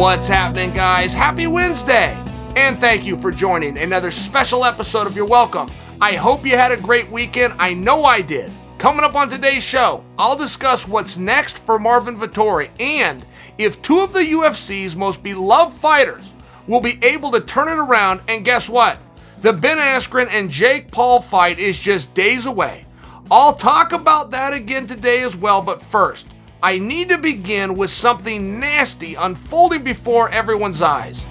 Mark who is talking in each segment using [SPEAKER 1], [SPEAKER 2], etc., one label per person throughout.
[SPEAKER 1] What's happening, guys? Happy Wednesday! And thank you for joining another special episode of You're Welcome. I hope you had a great weekend. I know I did. Coming up on today's show, I'll discuss what's next for Marvin Vettori and if two of the UFC's most beloved fighters will be able to turn it around. And guess what? The Ben Askren and Jake Paul fight is just days away. I'll talk about that again today as well, but first, I need to begin with something nasty unfolding before everyone's eyes.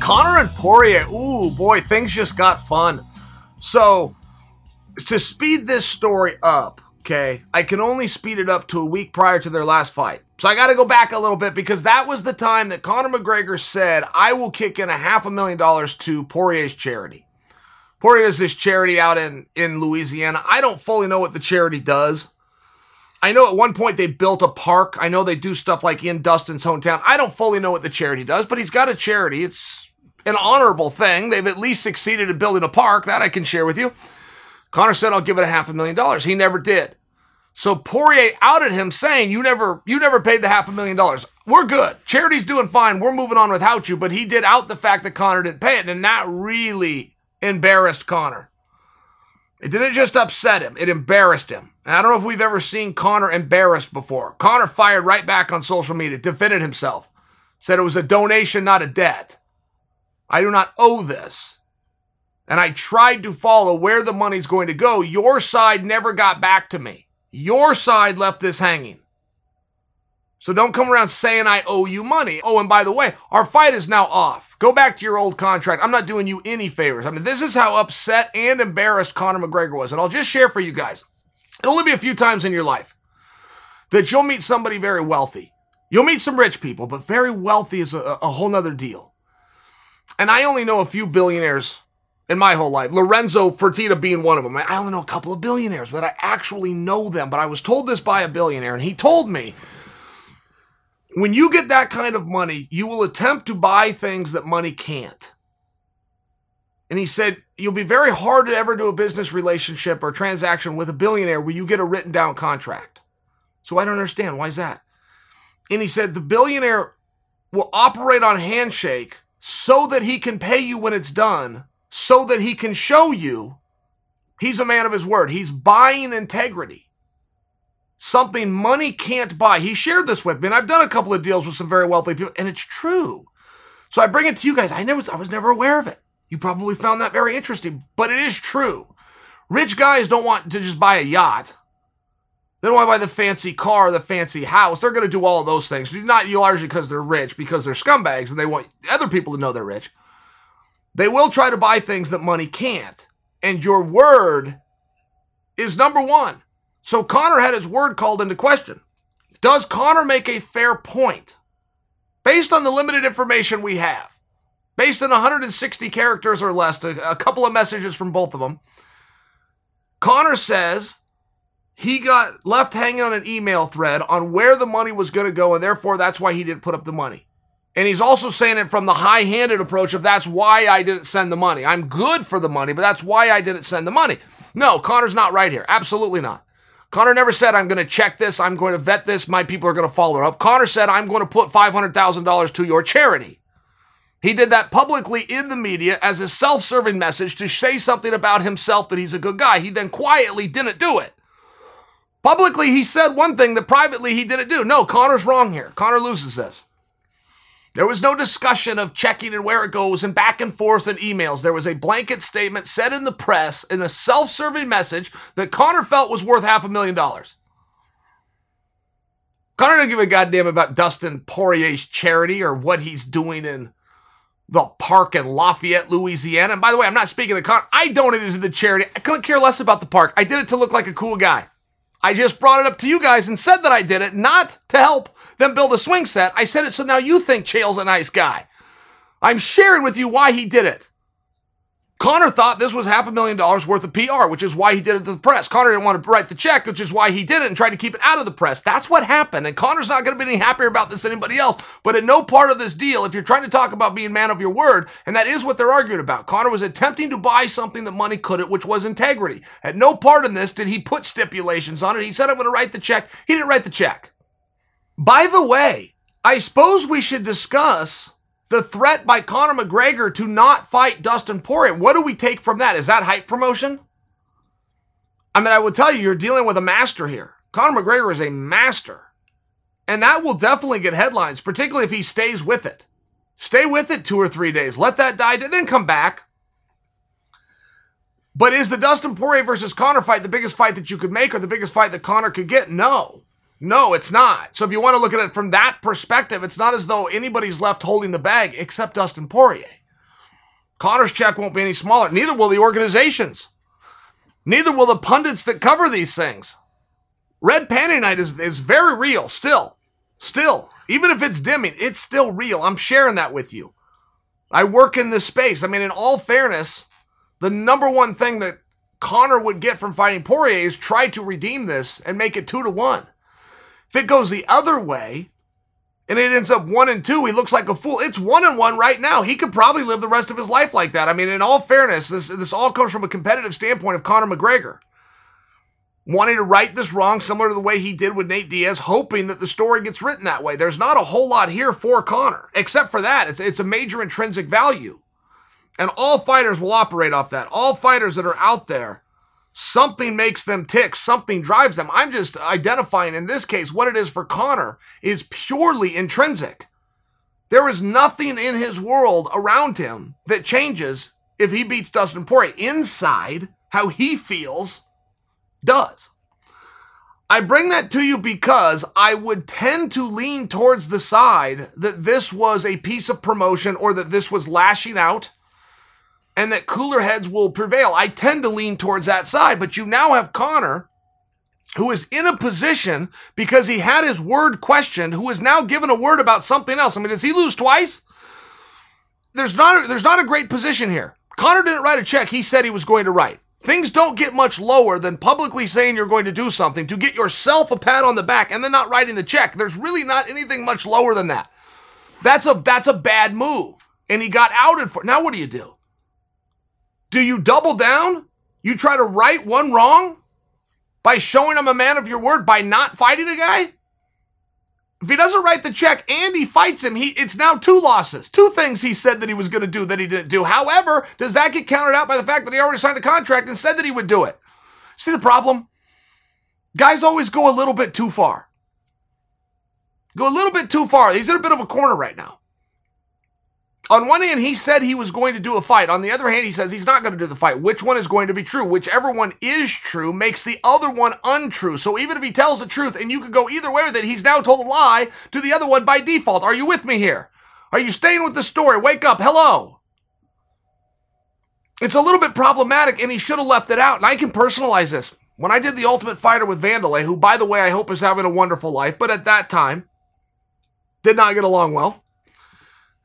[SPEAKER 1] Conor and Poirier, ooh boy, things just got fun. So, to speed this story up, okay, I can only speed it up to a week prior to their last fight. So I got to go back a little bit because that was the time that Conor McGregor said, I will kick in a half a million dollars to Poirier's charity. Poirier is this charity out in, in Louisiana. I don't fully know what the charity does. I know at one point they built a park. I know they do stuff like in Dustin's hometown. I don't fully know what the charity does, but he's got a charity. It's an honorable thing. They've at least succeeded in building a park. That I can share with you. Conor said, I'll give it a half a million dollars. He never did. So Poirier outed him saying, "You never, you never paid the half a million dollars. We're good. Charity's doing fine. We're moving on without you." But he did out the fact that Conor didn't pay it, and that really embarrassed Conor. It didn't just upset him, it embarrassed him. And I don't know if we've ever seen Conor embarrassed before. Conor fired right back on social media, defended himself, said it was a donation, not a debt. I do not owe this. And I tried to follow where the money's going to go. Your side never got back to me. Your side left this hanging. So don't come around saying I owe you money. Oh, and by the way, our fight is now off. Go back to your old contract. I'm not doing you any favors. I mean, this is how upset and embarrassed Conor McGregor was. And I'll just share for you guys. It'll only be a few times in your life that you'll meet somebody very wealthy. You'll meet some rich people, but very wealthy is a, a whole nother deal. And I only know a few billionaires in my whole life. Lorenzo Fertitta being one of them. I only know a couple of billionaires, but I actually know them. But I was told this by a billionaire, and he told me when you get that kind of money, you will attempt to buy things that money can't. And he said, You'll be very hard to ever do a business relationship or transaction with a billionaire where you get a written down contract. So I don't understand. Why is that? And he said, The billionaire will operate on handshake so that he can pay you when it's done, so that he can show you he's a man of his word. He's buying integrity something money can't buy. He shared this with me, and I've done a couple of deals with some very wealthy people, and it's true. So I bring it to you guys. I never, I was never aware of it. You probably found that very interesting, but it is true. Rich guys don't want to just buy a yacht. They don't want to buy the fancy car, the fancy house. They're going to do all of those things. Not largely because they're rich, because they're scumbags and they want other people to know they're rich. They will try to buy things that money can't. And your word is number one. So Conor had his word called into question. Does Conor make a fair point? Based on the limited information we have, based on 160 characters or less, a, a couple of messages from both of them, Conor says he got left hanging on an email thread on where the money was going to go, and therefore that's why he didn't put up the money. And he's also saying it from the high handed approach of that's why I didn't send the money. I'm good for the money, but that's why I didn't send the money. No, Conor's not right here. Absolutely not. Conor never said, I'm going to check this, I'm going to vet this, my people are going to follow up. Conor said, I'm going to put $500,000 to your charity. He did that publicly in the media as a self serving message to say something about himself that he's a good guy. He then quietly didn't do it. Publicly, he said one thing that privately he didn't do. No, Conor's wrong here. Conor loses this. There was no discussion of checking and where it goes and back and forth and emails. There was a blanket statement said in the press in a self serving message that Conor felt was worth half a million dollars. Conor didn't give a goddamn about Dustin Poirier's charity or what he's doing in the park in Lafayette, Louisiana. And by the way, I'm not speaking to Conor. I donated to the charity. I couldn't care less about the park. I did it to look like a cool guy. I just brought it up to you guys and said that I did it, not to help them build a swing set. I said it so now you think Chael's a nice guy. I'm sharing with you why he did it. Conor thought this was half a million dollars worth of PR, which is why he did it to the press. Conor didn't want to write the check, which is why he did it and tried to keep it out of the press. That's what happened. And Conor's not going to be any happier about this than anybody else. But in no part of this deal, if you're trying to talk about being man of your word, and that is what they're arguing about, Conor was attempting to buy something that money couldn't, which was integrity. At no part in this did he put stipulations on it. He said, I'm going to write the check. He didn't write the check. By the way, I suppose we should discuss the threat by Conor McGregor to not fight Dustin Poirier. What do we take from that? Is that hype promotion? I mean, I will tell you, you're dealing with a master here. Conor McGregor is a master. And that will definitely get headlines, particularly if he stays with it. Stay with it two or three days. Let that die, then come back. But is the Dustin Poirier versus Conor fight the biggest fight that you could make or the biggest fight that Conor could get? No. No, it's not. So if you want to look at it from that perspective, it's not as though anybody's left holding the bag except Dustin Poirier. Conor's check won't be any smaller. Neither will the organizations. Neither will the pundits that cover these things. Red Panty Night is, is very real still. Still. Even if it's dimming, it's still real. I'm sharing that with you. I work in this space. I mean, in all fairness, the number one thing that Conor would get from fighting Poirier is try to redeem this and make it two to one. If it goes the other way and it ends up one and two, he looks like a fool. It's one and one right now. He could probably live the rest of his life like that. I mean, in all fairness, this this all comes from a competitive standpoint of Conor McGregor wanting to right this wrong, similar to the way he did with Nate Diaz, hoping that the story gets written that way. There's not a whole lot here for Conor, except for that. It's, it's a major intrinsic value. And all fighters will operate off that. All fighters that are out there, something makes them tick, something drives them. I'm just identifying in this case what it is for Conor is purely intrinsic. There is nothing in his world around him that changes if he beats Dustin Poirier. Inside, how he feels does. I bring that to you because I would tend to lean towards the side that this was a piece of promotion or that this was lashing out and that cooler heads will prevail. I tend to lean towards that side, but you now have Conor who is in a position because he had his word questioned, who is now given a word about something else. I mean, does he lose twice? There's not a, there's not a great position here. Conor didn't write a check he said he was going to write. Things don't get much lower than publicly saying you're going to do something to get yourself a pat on the back and then not writing the check. There's really not anything much lower than that. That's a that's a bad move. And he got outed for. Now what do you do? Do you double down? You try to right one wrong by showing him a man of your word by not fighting a guy? If he doesn't write the check and he fights him, he it's now two losses. Two things he said that he was going to do that he didn't do. However, does that get counted out by the fact that he already signed a contract and said that he would do it? See the problem? Guys always go a little bit too far. Go a little bit too far. He's in a bit of a corner right now on one hand, he said he was going to do a fight. On the other hand, he says he's not going to do the fight. Which one is going to be true? Whichever one is true makes the other one untrue. So even if he tells the truth, and you could go either way with it, he's now told a lie to the other one by default. Are you with me here? Are you staying with the story? Wake up. Hello. It's a little bit problematic, and he should have left it out. And I can personalize this. When I did The Ultimate Fighter with Wanderlei, who, by the way, I hope is having a wonderful life, but at that time did not get along well.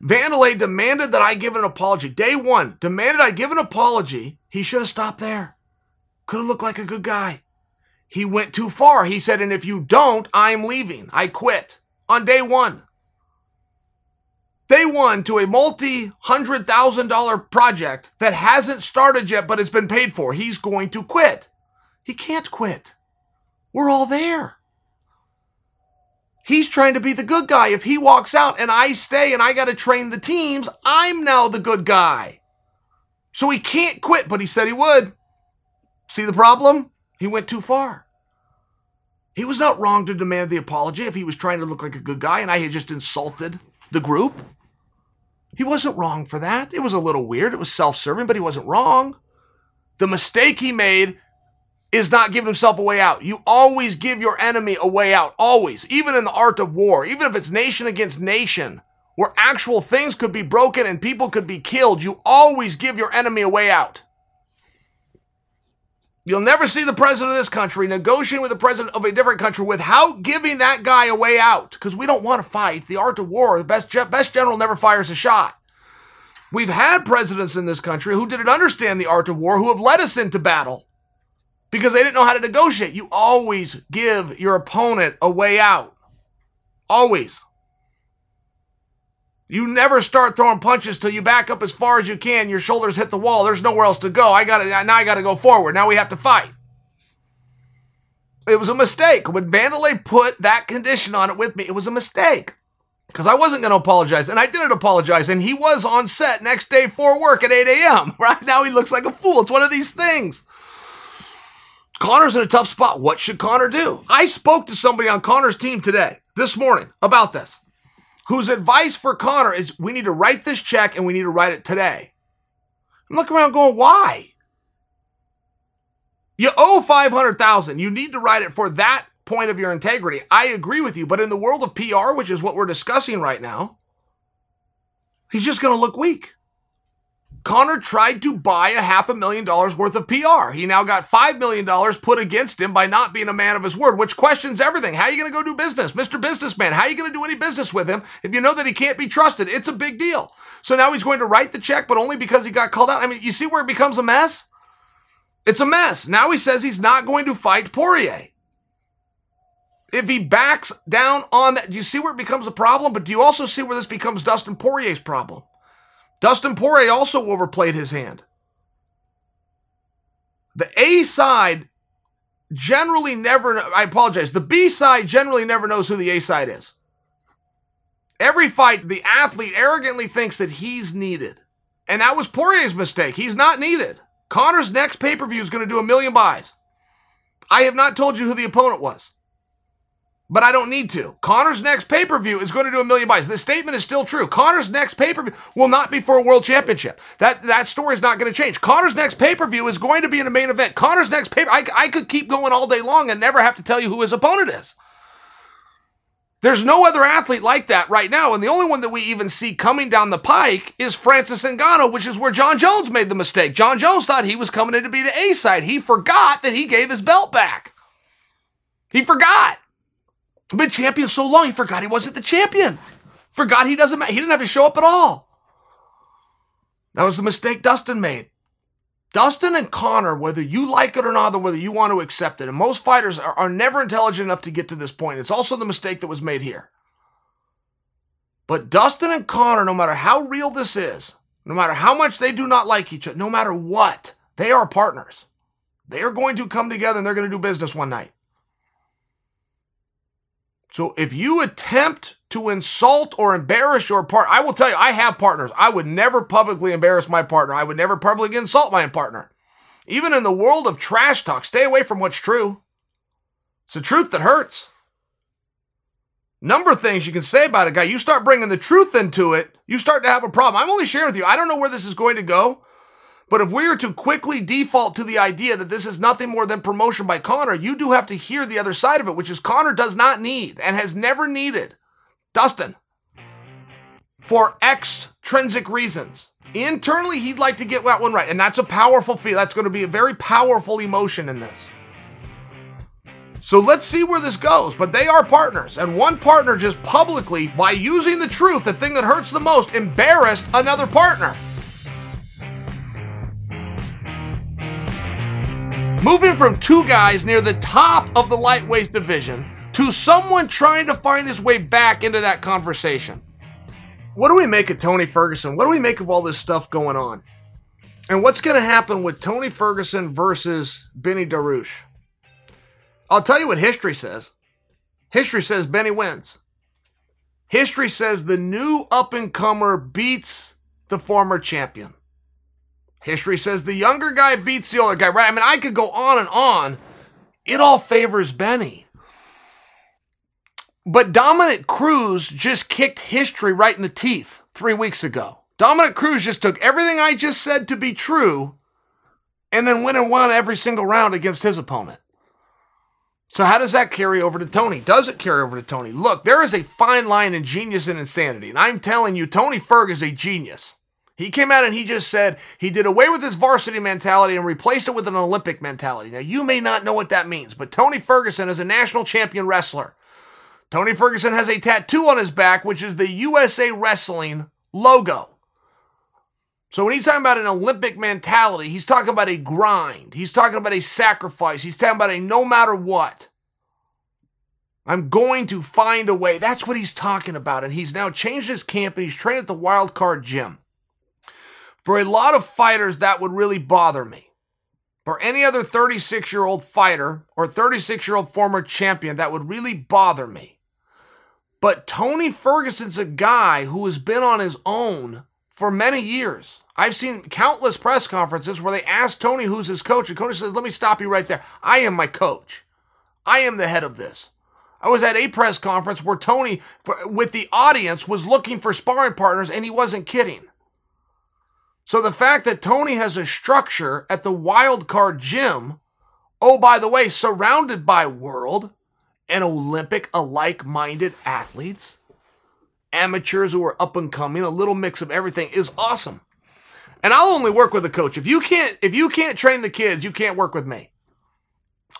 [SPEAKER 1] Wanderlei demanded that I give an apology. Day one, demanded I give an apology. He should have stopped there. Could have looked like a good guy. He went too far. He said, and if you don't, I'm leaving. I quit on day one. Day one to a multi hundred thousand dollar project that hasn't started yet but has been paid for. He's going to quit. He can't quit. We're all there. He's trying to be the good guy. If he walks out and I stay and I got to train the teams, I'm now the good guy. So he can't quit, but he said he would. See the problem? He went too far. He was not wrong to demand the apology if he was trying to look like a good guy and I had just insulted the group. He wasn't wrong for that. It was a little weird. It was self serving, but he wasn't wrong. The mistake he made is not giving himself a way out. You always give your enemy a way out. Always. Even in the art of war, even if it's nation against nation, where actual things could be broken and people could be killed, you always give your enemy a way out. You'll never see the president of this country negotiating with the president of a different country without giving that guy a way out. Because we don't want to fight. The art of war, the best, best general never fires a shot. We've had presidents in this country who didn't understand the art of war, who have led us into battle because they didn't know how to negotiate. You always give your opponent a way out. Always. You never start throwing punches till you back up as far as you can. Your shoulders hit the wall. There's nowhere else to go. I got to now. I got to go forward. Now we have to fight. It was a mistake. When Wanderlei put that condition on it with me, it was a mistake. Because I wasn't going to apologize, and I didn't apologize, and he was on set next day for work at 8 a.m. Right now, he looks like a fool. It's one of these things. Conor's in a tough spot. What should Conor do? I spoke to somebody on Conor's team today, this morning, about this, whose advice for Conor is we need to write this check and we need to write it today. I'm looking around going, why? You owe 500,000. You need to write it for that point of your integrity. I agree with you, but in the world of PR, which is what we're discussing right now, he's just going to look weak. Conor tried to buy a half a million dollars worth of PR. He now got $5 million put against him by not being a man of his word, which questions everything. How are you going to go do business? Mr. Businessman, how are you going to do any business with him if you know that he can't be trusted? It's a big deal. So now he's going to write the check, but only because he got called out. I mean, you see where it becomes a mess? It's a mess. Now he says he's not going to fight Poirier. If he backs down on that, do you see where it becomes a problem? But do you also see where this becomes Dustin Poirier's problem? Dustin Poirier also overplayed his hand. The A side generally never, I apologize, the B side generally never knows who the A side is. Every fight, the athlete arrogantly thinks that he's needed. And that was Poirier's mistake. He's not needed. Conor's next pay per view is going to do a million buys. I have not told you who the opponent was but I don't need to. Conor's next pay per view is going to do a million buys. This statement is still true. Conor's next pay per view will not be for a world championship. That that story is not going to change. Conor's next pay per view is going to be in a main event. Conor's next pay I, I could keep going all day long and never have to tell you who his opponent is. There's no other athlete like that right now, and the only one that we even see coming down the pike is Francis Ngannou, which is where Jon Jones made the mistake. Jon Jones thought he was coming in to be the A side. He forgot that he gave his belt back. He forgot. Been champion so long, he forgot he wasn't the champion. Forgot he doesn't matter. He didn't have to show up at all. That was the mistake Dustin made. Dustin and Conor, whether you like it or not, or whether you want to accept it, and most fighters are, are never intelligent enough to get to this point. It's also the mistake that was made here. But Dustin and Conor, no matter how real this is, no matter how much they do not like each other, no matter what, they are partners. They are going to come together and they're going to do business one night. So if you attempt to insult or embarrass your partner, I will tell you, I have partners. I would never publicly embarrass my partner. I would never publicly insult my partner. Even in the world of trash talk, stay away from what's true. It's the truth that hurts. Number of things you can say about a guy. You start bringing the truth into it, you start to have a problem. I'm only sharing with you. I don't know where this is going to go. But if we are to quickly default to the idea that this is nothing more than promotion by Conor, you do have to hear the other side of it, which is Conor does not need and has never needed Dustin for extrinsic reasons. Internally, he'd like to get that one right. And that's a powerful feel. That's going to be a very powerful emotion in this. So let's see where this goes. But they are partners. And one partner just publicly, by using the truth, the thing that hurts the most, embarrassed another partner. Moving from two guys near the top of the lightweight division to someone trying to find his way back into that conversation. What do we make of Tony Ferguson? What do we make of all this stuff going on? And what's going to happen with Tony Ferguson versus Benny Dariush? I'll tell you what history says. History says Benny wins. History says the new up and comer beats the former champion. History says the younger guy beats the older guy, right? I mean, I could go on and on. It all favors Benny. But Dominick Cruz just kicked history right in the teeth three weeks ago. Dominick Cruz just took everything I just said to be true and then went and won every single round against his opponent. So, how does that carry over to Tony? Does it carry over to Tony? Look, there is a fine line in genius and insanity. And I'm telling you, Tony Ferg is a genius. He came out and he just said he did away with his varsity mentality and replaced it with an Olympic mentality. Now, you may not know what that means, but Tony Ferguson is a national champion wrestler. Tony Ferguson has a tattoo on his back, which is the USA Wrestling logo. So when he's talking about an Olympic mentality, he's talking about a grind. He's talking about a sacrifice. He's talking about a no matter what. I'm going to find a way. That's what he's talking about. And he's now changed his camp and he's trained at the Wild Card Gym. For a lot of fighters, that would really bother me. For any other 36 year old fighter or 36 year old former champion, that would really bother me. But Tony Ferguson's a guy who has been on his own for many years. I've seen countless press conferences where they ask Tony who's his coach, and Tony says, Let me stop you right there. I am my coach. I am the head of this. I was at a press conference where Tony, with the audience, was looking for sparring partners, and he wasn't kidding. So the fact that Tony has a structure at the wild card gym, oh, by the way, surrounded by world and Olympic alike minded athletes, amateurs who are up and coming, a little mix of everything is awesome. And I'll only work with a coach. If you can't if you can't train the kids, you can't work with me.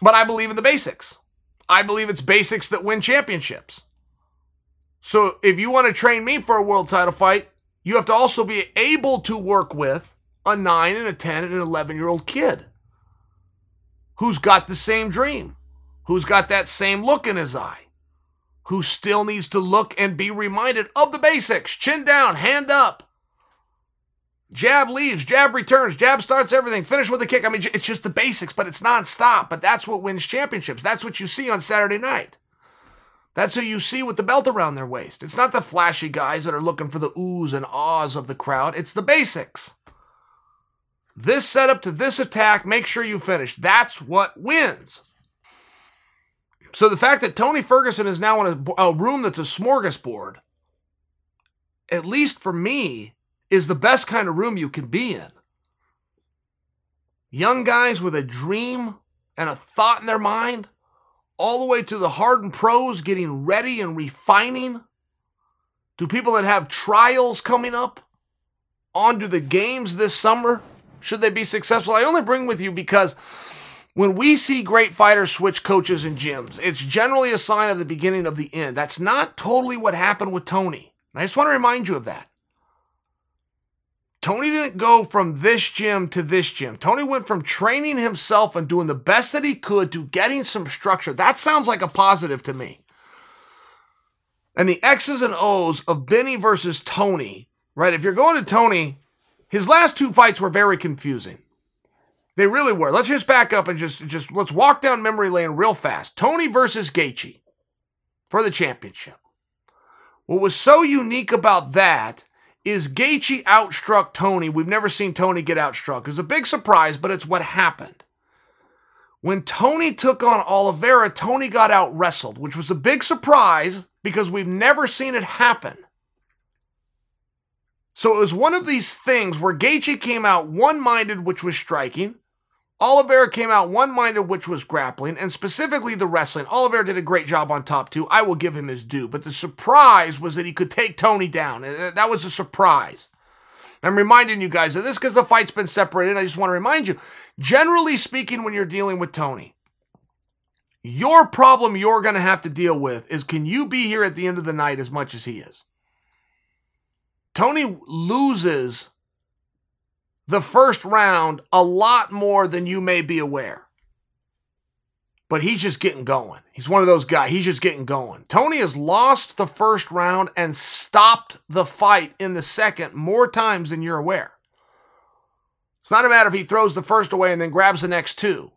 [SPEAKER 1] But I believe in the basics. I believe it's basics that win championships. So if you want to train me for a world title fight, you have to also be able to work with a 9 and a 10 and an 11 year old kid who's got the same dream, who's got that same look in his eye, who still needs to look and be reminded of the basics chin down, hand up, Jab leaves, jab returns, jab starts everything, finish with a kick. I mean, it's just the basics, but it's nonstop. But that's what wins championships. That's what you see on Saturday night. That's who you see with the belt around their waist. It's not the flashy guys that are looking for the oohs and ahs of the crowd. It's the basics. This setup to this attack, make sure you finish. That's what wins. So the fact that Tony Ferguson is now in a, a room that's a smorgasbord, at least for me, is the best kind of room you can be in. Young guys with a dream and a thought in their mind, all the way to the hardened pros getting ready and refining, to people that have trials coming up, onto the games this summer, should they be successful. I only bring with you because when we see great fighters switch coaches and gyms, it's generally a sign of the beginning of the end. That's not totally what happened with Tony. I just want to remind you of that. Tony didn't go from this gym to this gym. Tony went from training himself and doing the best that he could to getting some structure. That sounds like a positive to me. And the X's and O's of Benny versus Tony, right? If you're going to Tony, his last two fights were very confusing. They really were. Let's just back up and just just let's walk down memory lane real fast. Tony versus Gaethje for the championship. What was so unique about that is Gaethje outstruck Tony. We've never seen Tony get outstruck. It was a big surprise, but it's what happened. When Tony took on Oliveira, Tony got out wrestled, which was a big surprise because we've never seen it happen. So it was one of these things where Gaethje came out one-minded, which was striking. Oliveira came out one minded, which was grappling, and specifically the wrestling. Oliveira did a great job on top two. I will give him his due. But the surprise was that he could take Tony down. Uh, that was a surprise. I'm reminding you guys of this because the fight's been separated. I just want to remind you generally speaking, when you're dealing with Tony, your problem you're going to have to deal with is can you be here at the end of the night as much as he is? Tony loses the first round a lot more than you may be aware. But he's just getting going. He's one of those guys. He's just getting going. Tony has lost the first round and stopped the fight in the second more times than you're aware. It's not a matter if he throws the first away and then grabs the next two.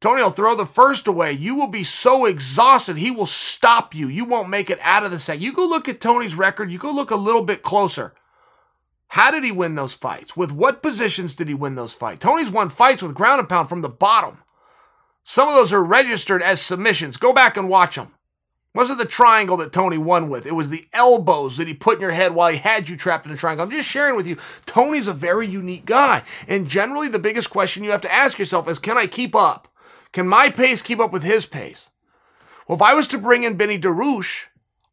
[SPEAKER 1] Tony will throw the first away. You will be so exhausted, he will stop you. You won't make it out of the second. You go look at Tony's record, you go look a little bit closer. How did he win those fights? With what positions did he win those fights? Tony's won fights with ground and pound from the bottom. Some of those are registered as submissions. Go back and watch them. Wasn't the triangle that Tony won with. It was the elbows that he put in your head while he had you trapped in a triangle. I'm just sharing with you. Tony's a very unique guy. And generally, the biggest question you have to ask yourself is can I keep up? Can my pace keep up with his pace? Well, if I was to bring in Benny Dariush,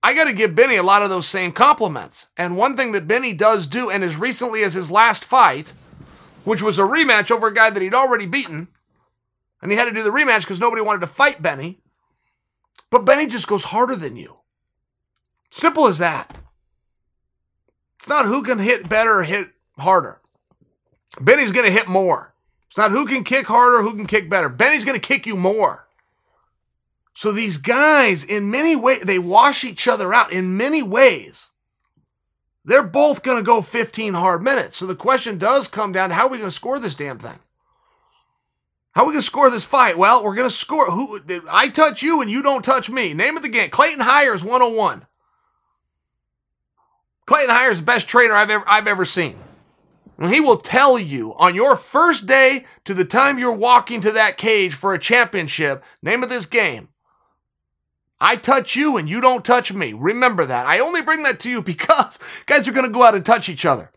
[SPEAKER 1] I got to give Benny a lot of those same compliments. And one thing that Benny does do, and as recently as his last fight, which was a rematch over a guy that he'd already beaten, and he had to do the rematch because nobody wanted to fight Benny. But Benny just goes harder than you. Simple as that. It's not who can hit better or hit harder. Benny's going to hit more. It's not who can kick harder, who can kick better. Benny's going to kick you more. So these guys, in many ways, they wash each other out in many ways. They're both going to go 15 hard minutes. So the question does come down to how are we going to score this damn thing? How are we gonna score this fight? Well, we're gonna score. Who I touch you and you don't touch me. Name of the game. Clayton Hires 101. Clayton Hires the best trainer I've ever I've ever seen. And he will tell you on your first day to the time you're walking to that cage for a championship, name of this game. I touch you and you don't touch me. Remember that. I only bring that to you because guys are going to go out and touch each other.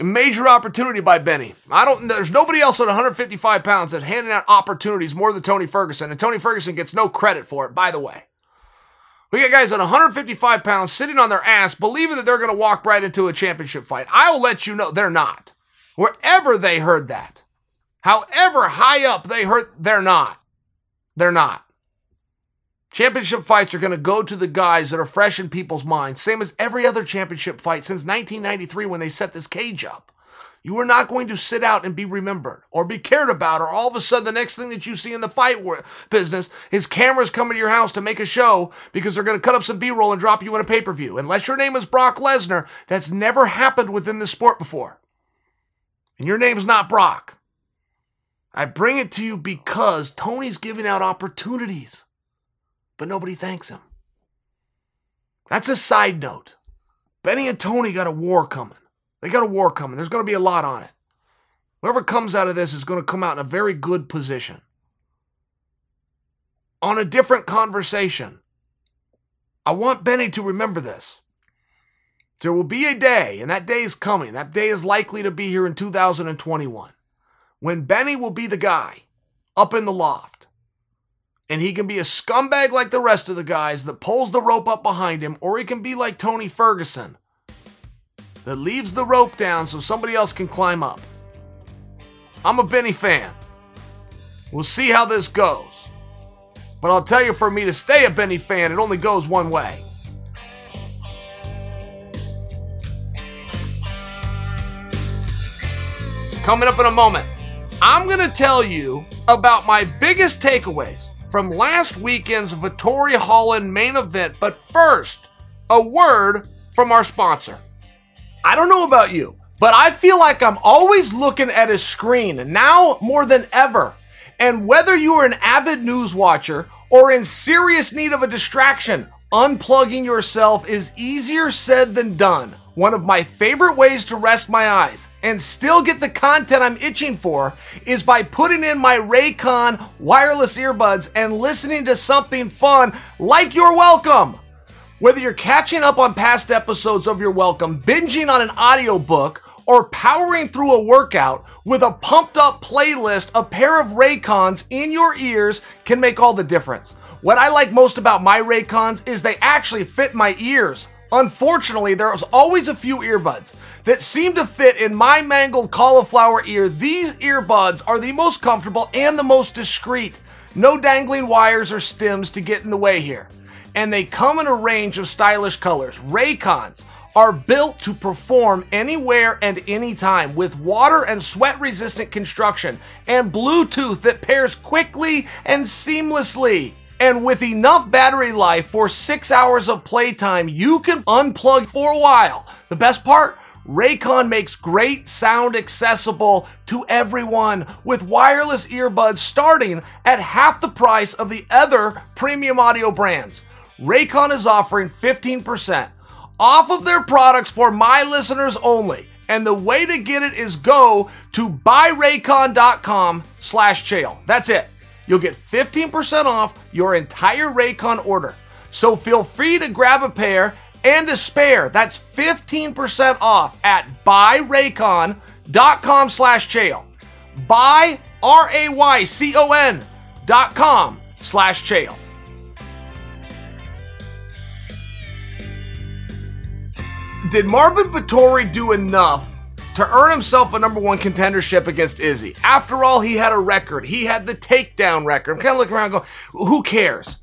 [SPEAKER 1] A major opportunity by Benny. I don't. There's nobody else at 155 pounds that's handing out opportunities more than Tony Ferguson, and Tony Ferguson gets no credit for it. By the way, we got guys at 155 pounds sitting on their ass, believing that they're going to walk right into a championship fight. I'll let you know they're not. Wherever they heard that, however high up they heard, they're not. They're not. Championship fights are going to go to the guys that are fresh in people's minds, same as every other championship fight since 1993 when they set this cage up. You are not going to sit out and be remembered or be cared about, or all of a sudden the next thing that you see in the fight business is cameras coming to your house to make a show because they're going to cut up some B roll and drop you in a pay per view. Unless your name is Brock Lesnar, that's never happened within the sport before. And your name's not Brock. I bring it to you because Tony's giving out opportunities but nobody thanks him. That's a side note. Benny and Tony got a war coming. They got a war coming. There's going to be a lot on it. Whoever comes out of this is going to come out in a very good position. On a different conversation, I want Benny to remember this. There will be a day, and that day is coming. That day is likely to be here in 2021, when Benny will be the guy up in the loft and he can be a scumbag like the rest of the guys that pulls the rope up behind him, or he can be like Tony Ferguson that leaves the rope down so somebody else can climb up. I'm a Benny fan. We'll see how this goes. But I'll tell you, for me to stay a Benny fan, it only goes one way. Coming up in a moment, I'm going to tell you about my biggest takeaways from last weekend's Vettori Holland main event. But first, a word from our sponsor. I don't know about you, but I feel like I'm always looking at a screen now more than ever. And whether you are an avid news watcher or in serious need of a distraction, unplugging yourself is easier said than done. One of my favorite ways to rest my eyes and still get the content I'm itching for is by putting in my Raycon wireless earbuds and listening to something fun like You're Welcome. Whether you're catching up on past episodes of You're Welcome, binging on an audiobook, or powering through a workout with a pumped up playlist, a pair of Raycons in your ears can make all the difference. What I like most about my Raycons is they actually fit my ears. Unfortunately, there there's always a few earbuds that seem to fit in my mangled cauliflower ear. These earbuds are the most comfortable and the most discreet. No dangling wires or stems to get in the way here. And they come in a range of stylish colors. Raycons are built to perform anywhere and anytime with water and sweat resistant construction and Bluetooth that pairs quickly and seamlessly. And with enough battery life for six hours of playtime, you can unplug for a while. The best part? Raycon makes great sound accessible to everyone with wireless earbuds starting at half the price of the other premium audio brands. Raycon is offering 15% off of their products for my listeners only. And the way to get it is go to buyraycon.com slash chael. That's it you'll get 15% off your entire Raycon order. So feel free to grab a pair and a spare. That's 15% off at buyraycon.com slash chael. Buy, R-A-Y-C-O-N dot com slash chael. Did Marvin Vettori do enough to earn himself a number one contendership against Izzy. After all, he had a record. He had the takedown record. I'm kind of looking around going, who cares?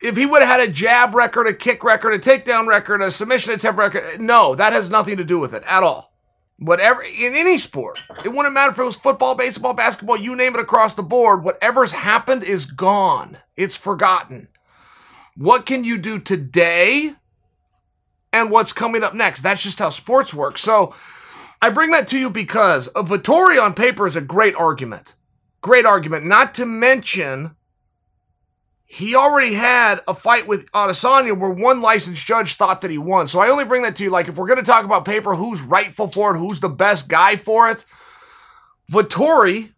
[SPEAKER 1] If he would have had a jab record, a kick record, a takedown record, a submission attempt record, no, that has nothing to do with it at all. Whatever, in any sport, it wouldn't matter if it was football, baseball, basketball, you name it across the board, whatever's happened is gone. It's forgotten. What can you do today and what's coming up next? That's just how sports work. So, I bring that to you because a Vettori on paper is a great argument. Great argument. Not to mention, he already had a fight with Adesanya where one licensed judge thought that he won. So I only bring that to you like if we're going to talk about paper, who's rightful for it, who's the best guy for it. Vettori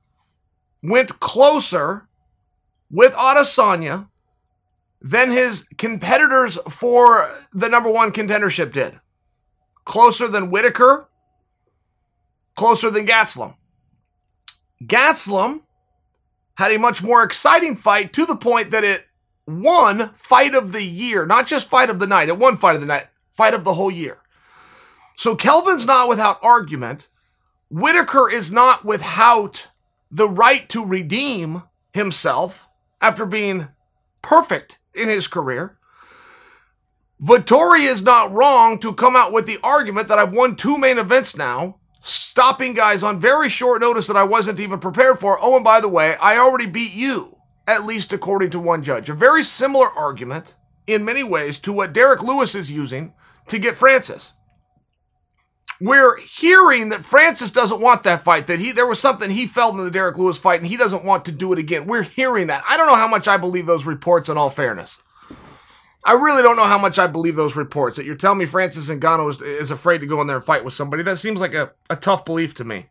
[SPEAKER 1] went closer with Adesanya than his competitors for the number one contendership did. Closer than Whittaker, closer than Gastelum. Gastelum had a much more exciting fight to the point that it won fight of the year, not just fight of the night, it won fight of the night, fight of the whole year. So Kelvin's not without argument. Whittaker is not without the right to redeem himself after being perfect in his career. Vettori is not wrong to come out with the argument that I've won two main events now stopping guys on very short notice that I wasn't even prepared for. Oh, and by the way, I already beat you, at least according to one judge. A very similar argument in many ways to what Derrick Lewis is using to get Francis. We're hearing that Francis doesn't want that fight, that he there was something he felt in the Derrick Lewis fight and he doesn't want to do it again. We're hearing that. I don't know how much I believe those reports in all fairness. I really don't know how much I believe those reports that you're telling me Francis Ngannou is, is afraid to go in there and fight with somebody. That seems like a, a tough belief to me.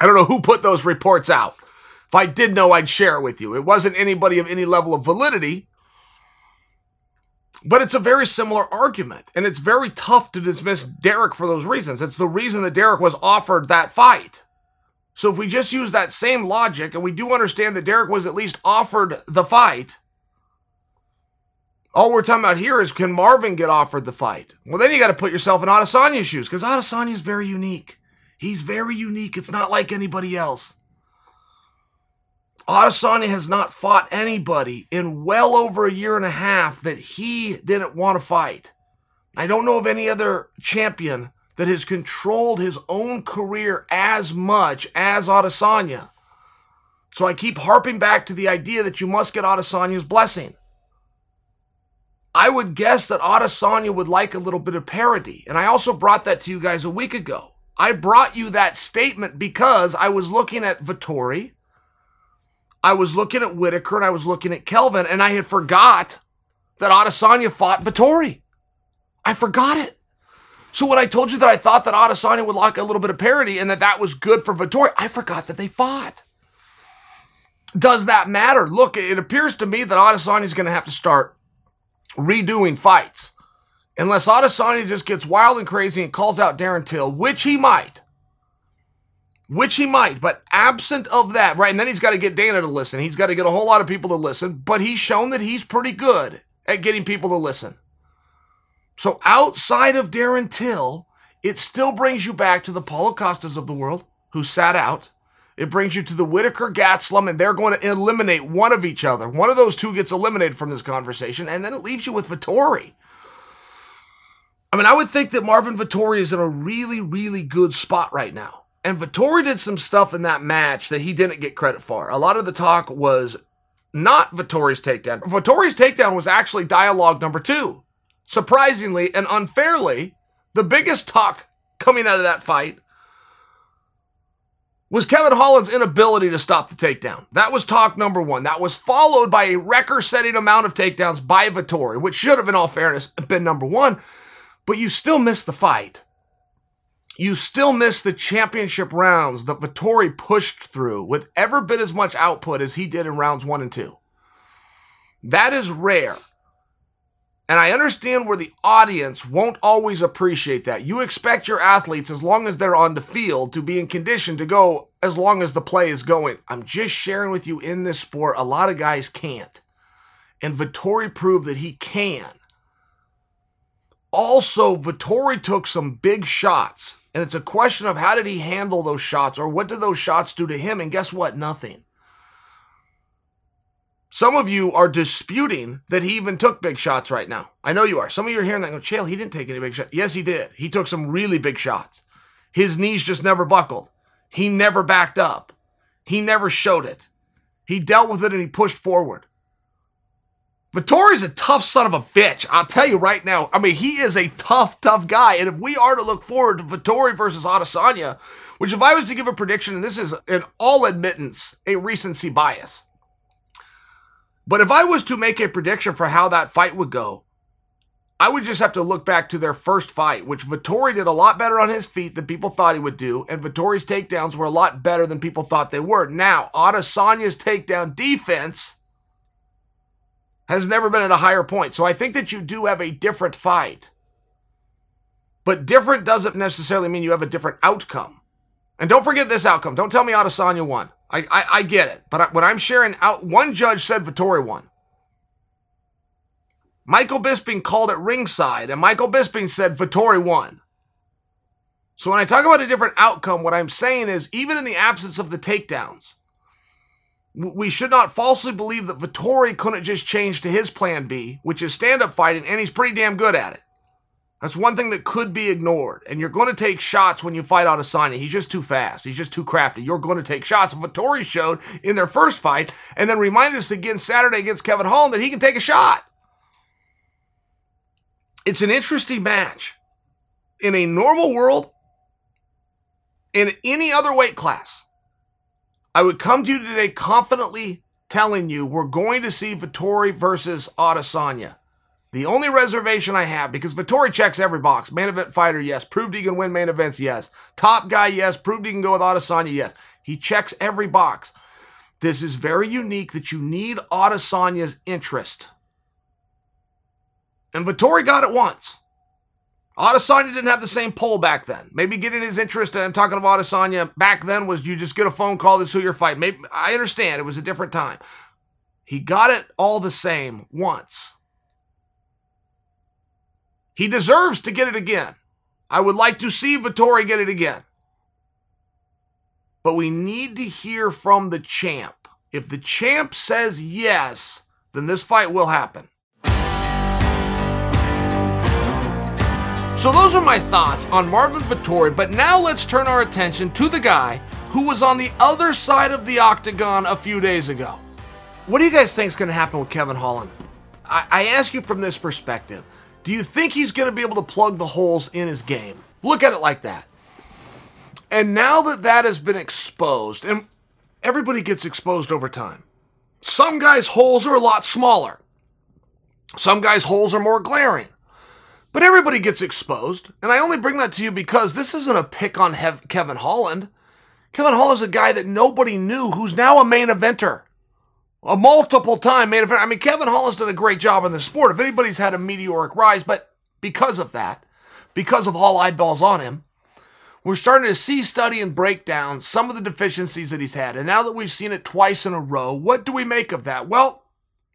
[SPEAKER 1] I don't know who put those reports out. If I did know, I'd share it with you. It wasn't anybody of any level of validity, but it's a very similar argument. And it's very tough to dismiss Derrick for those reasons. It's the reason that Derrick was offered that fight. So if we just use that same logic and we do understand that Derrick was at least offered the fight, all we're talking about here is can Marvin get offered the fight? Well, then you got to put yourself in Adesanya's shoes because Adesanya is very unique. He's very unique. It's not like anybody else. Adesanya has not fought anybody in well over a year and a half that he didn't want to fight. I don't know of any other champion that has controlled his own career as much as Adesanya. So I keep harping back to the idea that you must get Adesanya's blessing. I would guess that Adesanya would like a little bit of parody. And I also brought that to you guys a week ago. I brought you that statement because I was looking at Vettori, I was looking at Whittaker, and I was looking at Kelvin, and I had forgot that Adesanya fought Vettori. I forgot it. So when I told you that I thought that Adesanya would like a little bit of parody and that that was good for Vettori, I forgot that they fought. Does that matter? Look, it appears to me that Adesanya is going to have to start redoing fights. Unless Adesanya just gets wild and crazy and calls out Darren Till, which he might. Which he might, but absent of that, right? And then he's got to get Dana to listen. He's got to get a whole lot of people to listen, but he's shown that he's pretty good at getting people to listen. So outside of Darren Till, it still brings you back to the Paulo Costas of the world who sat out it brings you to the Whittaker Gastelum, and they're going to eliminate one of each other. One of those two gets eliminated from this conversation, and then it leaves you with Vettori. I mean, I would think that Marvin Vettori is in a really, really good spot right now. And Vettori did some stuff in that match that he didn't get credit for. A lot of the talk was not Vettori's takedown. Vettori's takedown was actually dialogue number two. Surprisingly and unfairly, the biggest talk coming out of that fight was Kevin Holland's inability to stop the takedown. That was talk number one. That was followed by a record setting amount of takedowns by Vettori, which should have, in all fairness, been number one. But you still missed the fight. You still missed the championship rounds that Vettori pushed through with ever bit as much output as he did in rounds one and two. That is rare. And I understand where the audience won't always appreciate that. You expect your athletes, as long as they're on the field, to be in condition to go as long as the play is going. I'm just sharing with you in this sport, a lot of guys can't. And Vettori proved that he can. Also, Vettori took some big shots. And it's a question of how did he handle those shots or what did those shots do to him? And guess what? Nothing. Some of you are disputing that he even took big shots right now. I know you are. Some of you are hearing that go, Chael, he didn't take any big shots. Yes, he did. He took some really big shots. His knees just never buckled. He never backed up. He never showed it. He dealt with it and he pushed forward. Vettori's a tough son of a bitch. I'll tell you right now. I mean, he is a tough, tough guy. And if we are to look forward to Vettori versus Adesanya, which if I was to give a prediction, and this is an all admittance, a recency bias. But if I was to make a prediction for how that fight would go, I would just have to look back to their first fight, which Vettori did a lot better on his feet than people thought he would do, and Vettori's takedowns were a lot better than people thought they were. Now, Adesanya's takedown defense has never been at a higher point. So I think that you do have a different fight. But different doesn't necessarily mean you have a different outcome. And don't forget this outcome. Don't tell me Adesanya won. I, I, I get it. But what I'm sharing out, one judge said Vettori won. Michael Bisping called it ringside, and Michael Bisping said Vettori won. So when I talk about a different outcome, what I'm saying is even in the absence of the takedowns, we should not falsely believe that Vettori couldn't just change to his plan B, which is stand up fighting, and he's pretty damn good at it. That's one thing that could be ignored. And you're going to take shots when you fight Adesanya. He's just too fast. He's just too crafty. You're going to take shots. Vettori showed in their first fight, and then reminded us again Saturday against Kevin Holland that he can take a shot. It's an interesting match. In a normal world, in any other weight class, I would come to you today confidently telling you we're going to see Vettori versus Adesanya. The only reservation I have, because Vettori checks every box. Main event fighter, yes. Proved he can win main events, yes. Top guy, yes. Proved he can go with Adesanya, yes. He checks every box. This is very unique that you need Adesanya's interest. And Vettori got it once. Adesanya didn't have the same pull back then. Maybe getting his interest, I'm talking about Adesanya back then, was you just get a phone call, this who you're fighting. Maybe I understand it was a different time. He got it all the same once. He deserves to get it again. I would like to see Vettori get it again. But we need to hear from the champ. If the champ says yes, then this fight will happen. So those are my thoughts on Marvin Vettori, but now let's turn our attention to the guy who was on the other side of the octagon a few days ago. What do you guys think is going to happen with Kevin Holland? I, I ask you from this perspective. Do you think he's going to be able to plug the holes in his game? Look at it like that. And now that that has been exposed, and everybody gets exposed over time, some guys' holes are a lot smaller. Some guys' holes are more glaring. But everybody gets exposed. And I only bring that to you because this isn't a pick on Hev- Kevin Holland. Kevin Holland is a guy that nobody knew who's now a main eventer. A multiple time main eventer. I mean, Kevin Holland's done a great job in the sport. If anybody's had a meteoric rise, but because of that, because of all eyeballs on him, we're starting to see, study, and break down some of the deficiencies that he's had. And now that we've seen it twice in a row, what do we make of that? Well,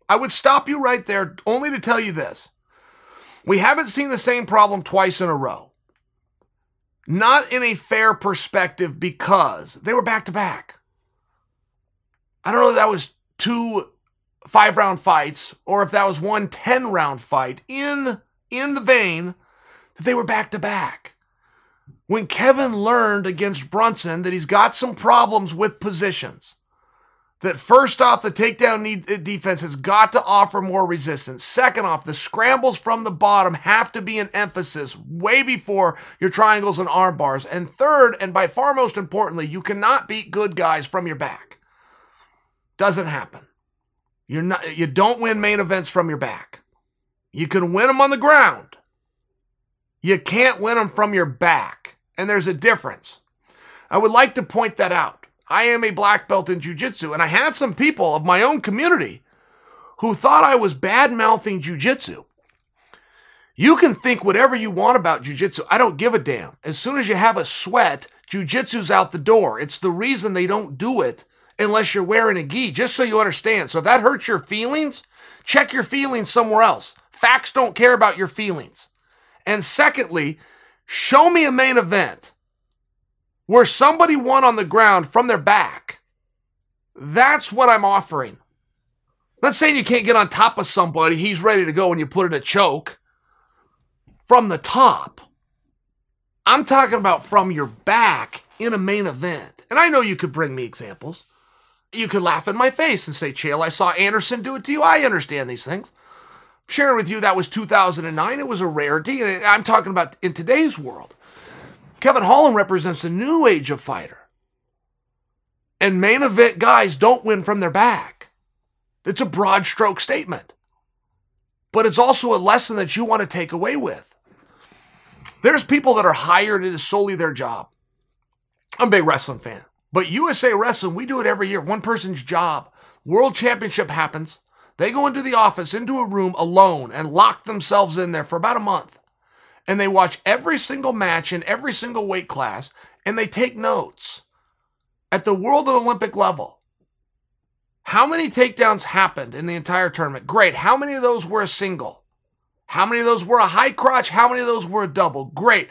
[SPEAKER 1] I would stop you right there only to tell you this. We haven't seen the same problem twice in a row. Not in a fair perspective because they were back to back. I don't know that was two five round fights or if that was one 10 round fight in, in the vein that they were back to back. When Kevin learned against Brunson that he's got some problems with positions, that first off, the takedown need, uh, defense has got to offer more resistance. Second off, the scrambles from the bottom have to be an emphasis way before your triangles and arm bars. And third, and by far most importantly, you cannot beat good guys from your back. Doesn't happen. You're not, you don't win main events from your back. You can win them on the ground. You can't win them from your back. And there's a difference. I would like to point that out. I am a black belt in jujitsu, and I had some people of my own community who thought I was bad mouthing jujitsu. You can think whatever you want about jujitsu. I don't give a damn. As soon as you have a sweat, jujitsu's out the door. It's the reason they don't do it unless you're wearing a gi, just so you understand. So if that hurts your feelings, check your feelings somewhere else. Facts don't care about your feelings. And secondly, show me a main event where somebody won on the ground from their back. That's what I'm offering. Not saying you can't get on top of somebody, he's ready to go and you put in a choke from the top. I'm talking about from your back in a main event. And I know you could bring me examples. You could laugh in my face and say, Chael, I saw Anderson do it to you. I understand these things. sharing with you that was 2009. It was a rarity. And I'm talking about in today's world. Kevin Holland represents a new age of fighter. And main event guys don't win from their back. It's a broad stroke statement. But it's also a lesson that you want to take away with. There's people that are hired, it is solely their job. I'm a big wrestling fan. But USA Wrestling, we do it every year. One person's job. World Championship happens. They go into the office, into a room alone, and lock themselves in there for about a month. And they watch every single match in every single weight class, and they take notes. At the world and Olympic level, how many takedowns happened in the entire tournament? Great. How many of those were a single? How many of those were a high crotch? How many of those were a double? Great.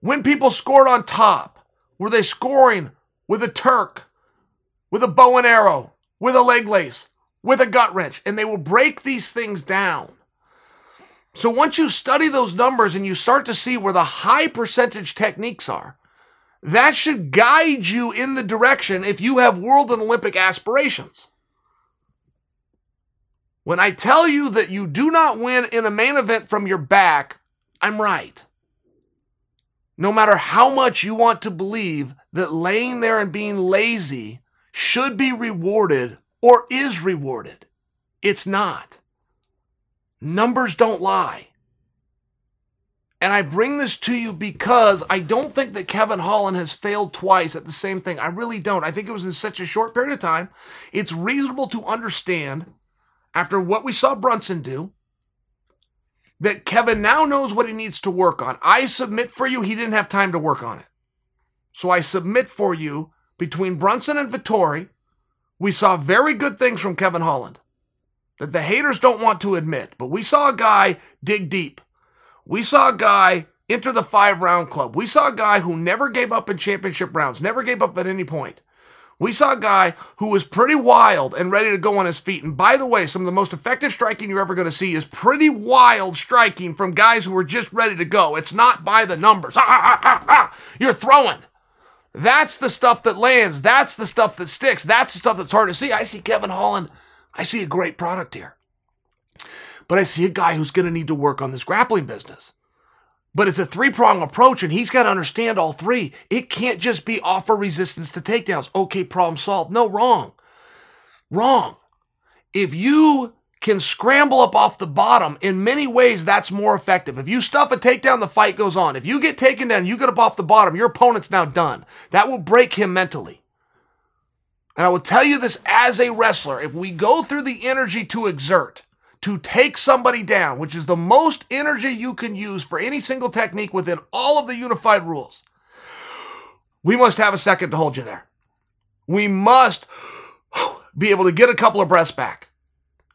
[SPEAKER 1] When people scored on top, were they scoring with a Turk, with a bow and arrow, with a leg lace, with a gut wrench? And they will break these things down. So once you study those numbers and you start to see where the high percentage techniques are, that should guide you in the direction if you have world and Olympic aspirations. When I tell you that you do not win in a main event from your back, I'm right. No matter how much you want to believe that laying there and being lazy should be rewarded or is rewarded, it's not. Numbers don't lie. And I bring this to you because I don't think that Kevin Holland has failed twice at the same thing. I really don't. I think it was in such a short period of time. It's reasonable to understand, after what we saw Brunson do, that Kevin now knows what he needs to work on. I submit for you, he didn't have time to work on it. So I submit for you, between Brunson and Vettori, we saw very good things from Kevin Holland that the haters don't want to admit. But we saw a guy dig deep. We saw a guy enter the five round club. We saw a guy who never gave up in championship rounds, never gave up at any point. We saw a guy who was pretty wild and ready to go on his feet. And by the way, some of the most effective striking you're ever going to see is pretty wild striking from guys who are just ready to go. It's not by the numbers. You're throwing. That's the stuff that lands. That's the stuff that sticks. That's the stuff that's hard to see. I see Kevin Holland I see a great product here. But I see a guy who's going to need to work on this grappling business. But it's a three prong approach, and he's got to understand all three. It can't just be offer resistance to takedowns. Okay, problem solved. No, wrong. Wrong. If you can scramble up off the bottom, in many ways, that's more effective. If you stuff a takedown, the fight goes on. If you get taken down, you get up off the bottom, your opponent's now done. That will break him mentally. And I will tell you this as a wrestler if we go through the energy to exert, to take somebody down, which is the most energy you can use for any single technique within all of the unified rules, we must have a second to hold you there. We must be able to get a couple of breaths back.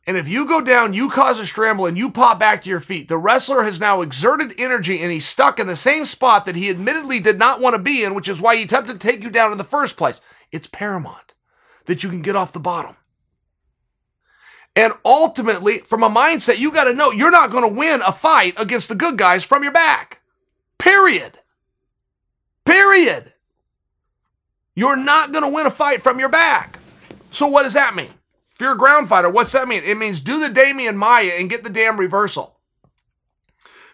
[SPEAKER 1] And if you go down, you cause a scramble, and you pop back to your feet, the wrestler has now exerted energy and he's stuck in the same spot that he admittedly did not want to be in, which is why he attempted to take you down in the first place. It's paramount that you can get off the bottom. And ultimately, from a mindset, you got to know you're not going to win a fight against the good guys from your back. Period. Period. You're not going to win a fight from your back. So, what does that mean? If you're a ground fighter, what's that mean? It means do the Demian Maya and get the damn reversal.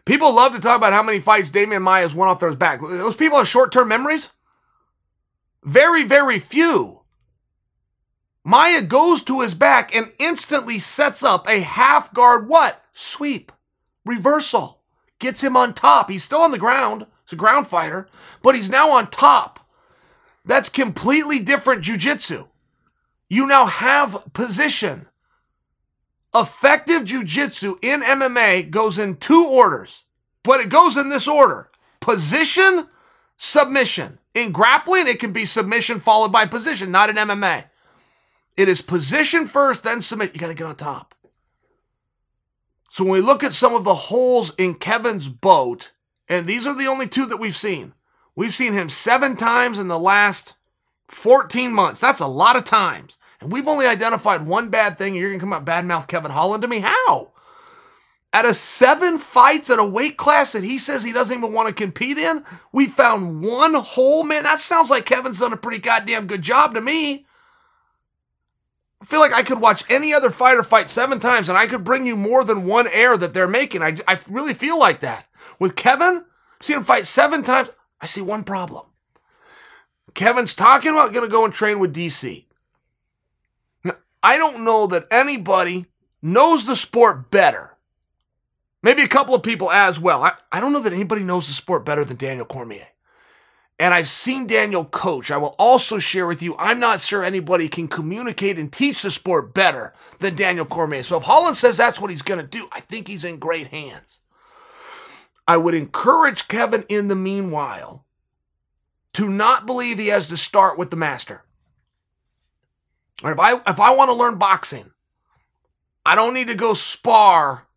[SPEAKER 1] People love to talk about how many fights Demian Maya has won off their back. Those people have short term memories? Very, very few. Maya goes to his back and instantly sets up a half guard what? Sweep. Reversal. Gets him on top. He's still on the ground. He's a ground fighter, but he's now on top. That's completely different jujitsu. You now have position. Effective jujitsu in MMA goes in two orders, but it goes in this order position, submission. In grappling, it can be submission followed by position, not in MMA. It is position first, then submit. You got to get on top. So when we look at some of the holes in Kevin's boat, and these are the only two that we've seen, we've seen him seven times in the last 14 months. That's a lot of times. And we've only identified one bad thing, and you're going to come out badmouth Kevin Holland to me? How? Out of seven fights at a weight class that he says he doesn't even want to compete in, we found one hole. Man, that sounds like Kevin's done a pretty goddamn good job to me. I feel like I could watch any other fighter fight seven times and I could bring you more than one air that they're making. I, I really feel like that. With Kevin, see him fight seven times. I see one problem. Kevin's talking about going to go and train with DC. I don't know that anybody knows the sport better. Maybe a couple of people as well. I, I don't know that anybody knows the sport better than Daniel Cormier. And I've seen Daniel coach. I will also share with you, I'm not sure anybody can communicate and teach the sport better than Daniel Cormier. So if Holland says that's what he's going to do, I think he's in great hands. I would encourage Kevin in the meanwhile to not believe he has to start with the master. Or if I if I want to learn boxing, I don't need to go spar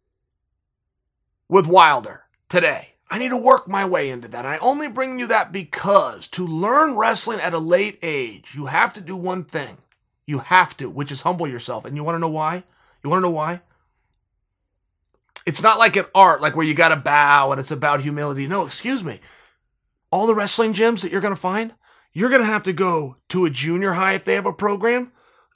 [SPEAKER 1] with Wilder today. I need to work my way into that. I only bring you that because to learn wrestling at a late age, you have to do one thing. You have to, which is humble yourself. And you want to know why? You want to know why? It's not like an art, like where you got to bow and it's about humility. No, excuse me. All the wrestling gyms that you're going to find, you're going to have to go to a junior high if they have a program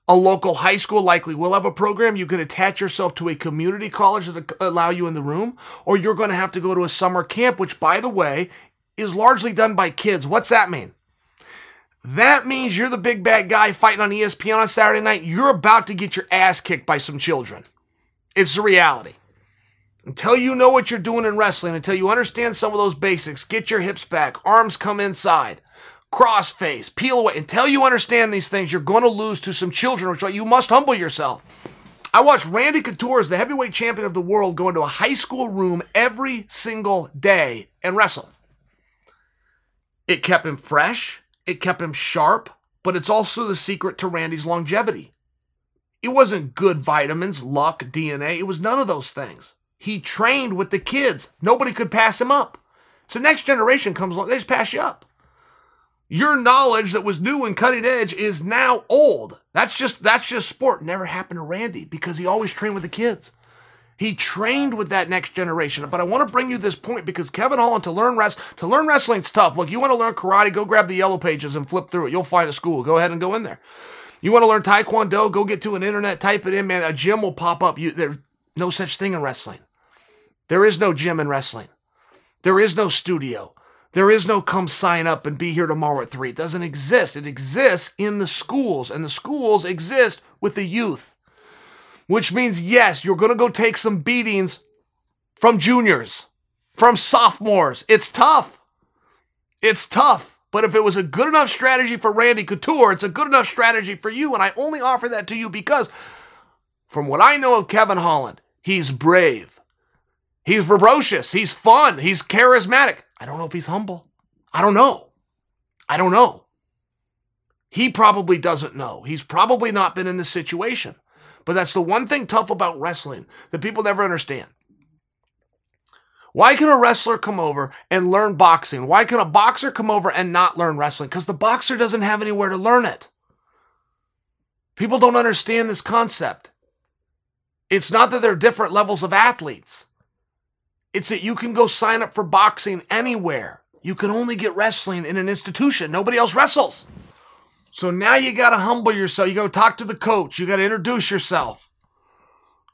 [SPEAKER 1] a local high school likely will have a program. You can attach yourself to a community college that allow you in the room, or you're going to have to go to a summer camp, which, by the way, is largely done by kids. What's that mean? That means you're the big bad guy fighting on ESPN on Saturday night. You're about to get your ass kicked by some children. It's the reality. Until you know what you're doing in wrestling, until you understand some of those basics, get your hips back, arms come inside crossface, peel away. Until you understand these things, you're going to lose to some children, which you must humble yourself. I watched Randy Couture as the heavyweight champion of the world go into a high school room every single day and wrestle. It kept him fresh, it kept him sharp, but it's also the secret to Randy's longevity. It wasn't good vitamins, luck, DNA, it was none of those things. He trained with the kids. Nobody could pass him up. So next generation comes along, they just pass you up. Your knowledge that was new and cutting edge is now old. That's just that's just sport. Never happened to Randy because he always trained with the kids. He trained with that next generation. But I want to bring you this point because Kevin Holland to learn rest to learn wrestling's tough. Look, you want to learn karate, go grab the yellow pages and flip through it. You'll find a school. Go ahead and go in there. You want to learn taekwondo, go get to an internet, type it in, man. A gym will pop up. You there's no such thing in wrestling. There is no gym in wrestling. There is no studio. There is no come sign up and be here tomorrow at three. It doesn't exist. It exists in the schools, and the schools exist with the youth. Which means, yes, you're going to go take some beatings from juniors, from sophomores. It's tough. It's tough. But if it was a good enough strategy for Randy Couture, it's a good enough strategy for you. And I only offer that to you because, from what I know of Kevin Holland, he's brave. He's ferocious. He's fun. He's charismatic. I don't know if he's humble. I don't know. I don't know. He probably doesn't know. He's probably not been in this situation. But that's the one thing tough about wrestling that people never understand. Why can a wrestler come over and learn boxing? Why can a boxer come over and not learn wrestling? Because the boxer doesn't have anywhere to learn it. People don't understand this concept. It's not that they're different levels of athletes. It's that you can go sign up for boxing anywhere. You can only get wrestling in an institution. Nobody else wrestles. So now you got to humble yourself. You go talk to the coach. You got to introduce yourself.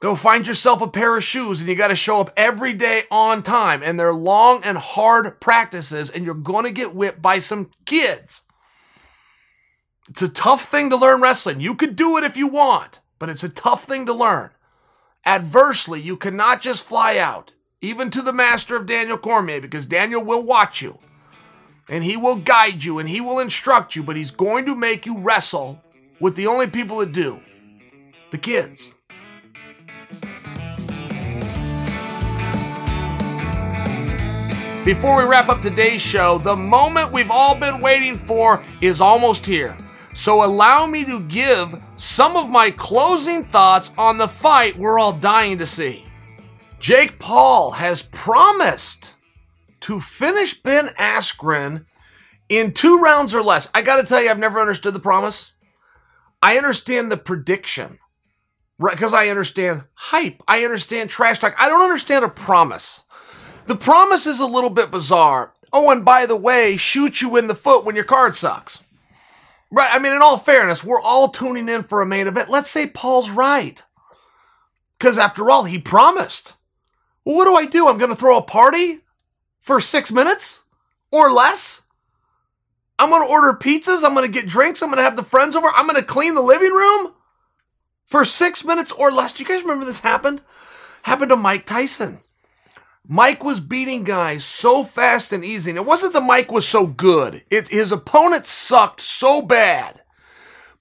[SPEAKER 1] Go find yourself a pair of shoes and you got to show up every day on time. And they're long and hard practices, and you're going to get whipped by some kids. It's a tough thing to learn wrestling. You could do it if you want, but it's a tough thing to learn. Adversely, you cannot just fly out even to the master of Daniel Cormier, because Daniel will watch you and he will guide you and he will instruct you, but he's going to make you wrestle with the only people that do the kids. Before we wrap up today's show, the moment we've all been waiting for is almost here. So allow me to give some of my closing thoughts on the fight we're all dying to see. Jake Paul has promised to finish Ben Askren in two rounds or less. I got to tell you, I've never understood the promise. I understand the prediction, right? Because I understand hype. I understand trash talk. I don't understand a promise. The promise is a little bit bizarre. Oh, and by the way, shoot you in the foot when your card sucks. Right. I mean, in all fairness, we're all tuning in for a main event. Let's say Paul's right. Because after all, he promised. Well, what do I do? I'm going to throw a party for six minutes or less? I'm going to order pizzas. I'm going to get drinks. I'm going to have the friends over. I'm going to clean the living room for six minutes or less. Do you guys remember this happened? Happened to Mike Tyson. Mike was beating guys so fast and easy. And it wasn't that Mike was so good. It, his opponent sucked so bad.